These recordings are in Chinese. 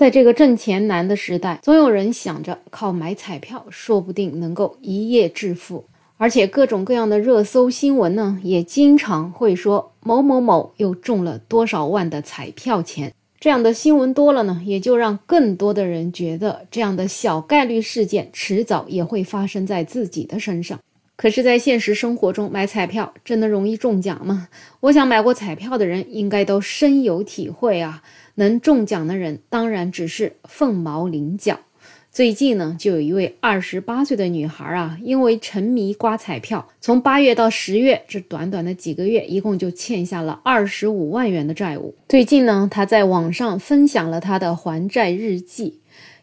在这个挣钱难的时代，总有人想着靠买彩票，说不定能够一夜致富。而且各种各样的热搜新闻呢，也经常会说某某某又中了多少万的彩票钱。这样的新闻多了呢，也就让更多的人觉得这样的小概率事件迟早也会发生在自己的身上。可是，在现实生活中买彩票真的容易中奖吗？我想买过彩票的人应该都深有体会啊，能中奖的人当然只是凤毛麟角。最近呢，就有一位二十八岁的女孩啊，因为沉迷刮彩票，从八月到十月这短短的几个月，一共就欠下了二十五万元的债务。最近呢，她在网上分享了她的还债日记。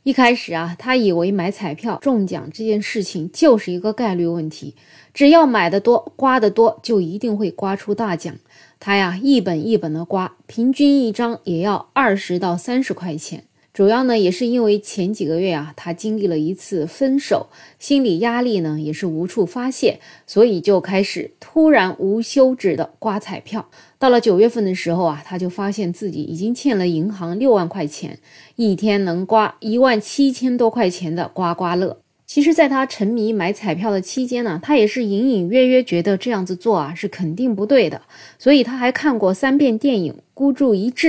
一开始啊，他以为买彩票中奖这件事情就是一个概率问题，只要买的多、刮的多，就一定会刮出大奖。他呀，一本一本的刮，平均一张也要二十到三十块钱。主要呢，也是因为前几个月啊，他经历了一次分手，心理压力呢也是无处发泄，所以就开始突然无休止的刮彩票。到了九月份的时候啊，他就发现自己已经欠了银行六万块钱，一天能刮一万七千多块钱的刮刮乐。其实，在他沉迷买彩票的期间呢，他也是隐隐约约觉得这样子做啊是肯定不对的，所以他还看过三遍电影《孤注一掷》。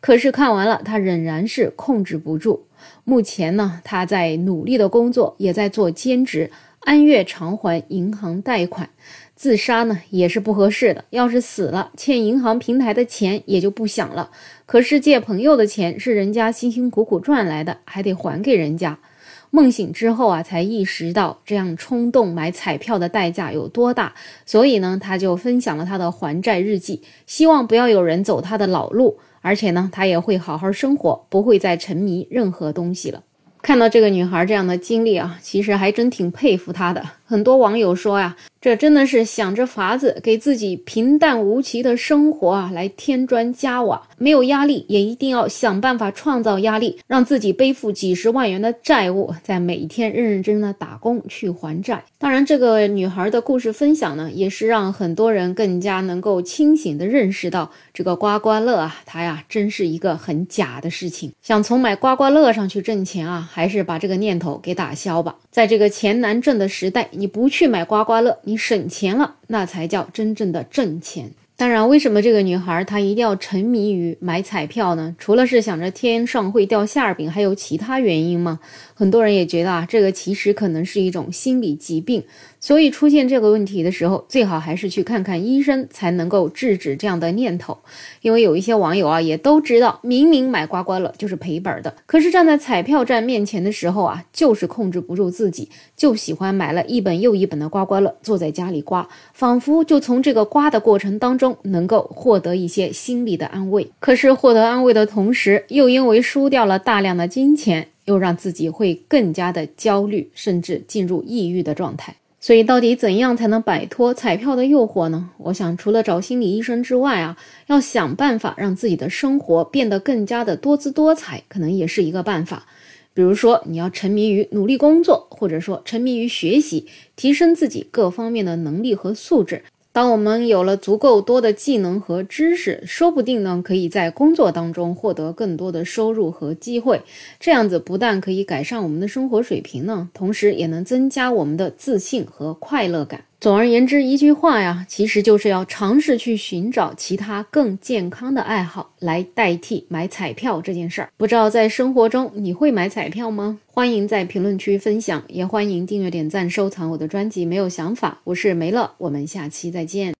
可是看完了，他仍然是控制不住。目前呢，他在努力的工作，也在做兼职，按月偿还银行贷款。自杀呢也是不合适的，要是死了，欠银行平台的钱也就不想了。可是借朋友的钱是人家辛辛苦苦赚来的，还得还给人家。梦醒之后啊，才意识到这样冲动买彩票的代价有多大，所以呢，他就分享了他的还债日记，希望不要有人走他的老路。而且呢，他也会好好生活，不会再沉迷任何东西了。看到这个女孩这样的经历啊，其实还真挺佩服她的。很多网友说呀。这真的是想着法子给自己平淡无奇的生活啊，来添砖加瓦，没有压力，也一定要想办法创造压力，让自己背负几十万元的债务，在每天认认真真的打工去还债。当然，这个女孩的故事分享呢，也是让很多人更加能够清醒的认识到，这个刮刮乐啊，它呀，真是一个很假的事情。想从买刮刮乐上去挣钱啊，还是把这个念头给打消吧。在这个钱难挣的时代，你不去买刮刮乐，你。省钱了，那才叫真正的挣钱。当然，为什么这个女孩她一定要沉迷于买彩票呢？除了是想着天上会掉馅饼，还有其他原因吗？很多人也觉得啊，这个其实可能是一种心理疾病。所以出现这个问题的时候，最好还是去看看医生，才能够制止这样的念头。因为有一些网友啊，也都知道，明明买刮刮乐就是赔本的，可是站在彩票站面前的时候啊，就是控制不住自己，就喜欢买了一本又一本的刮刮乐，坐在家里刮，仿佛就从这个刮的过程当中能够获得一些心理的安慰。可是获得安慰的同时，又因为输掉了大量的金钱，又让自己会更加的焦虑，甚至进入抑郁的状态。所以，到底怎样才能摆脱彩票的诱惑呢？我想，除了找心理医生之外啊，要想办法让自己的生活变得更加的多姿多彩，可能也是一个办法。比如说，你要沉迷于努力工作，或者说沉迷于学习，提升自己各方面的能力和素质。当我们有了足够多的技能和知识，说不定呢，可以在工作当中获得更多的收入和机会。这样子不但可以改善我们的生活水平呢，同时也能增加我们的自信和快乐感。总而言之，一句话呀，其实就是要尝试去寻找其他更健康的爱好来代替买彩票这件事儿。不知道在生活中你会买彩票吗？欢迎在评论区分享，也欢迎订阅、点赞、收藏我的专辑。没有想法，我是梅乐，我们下期再见。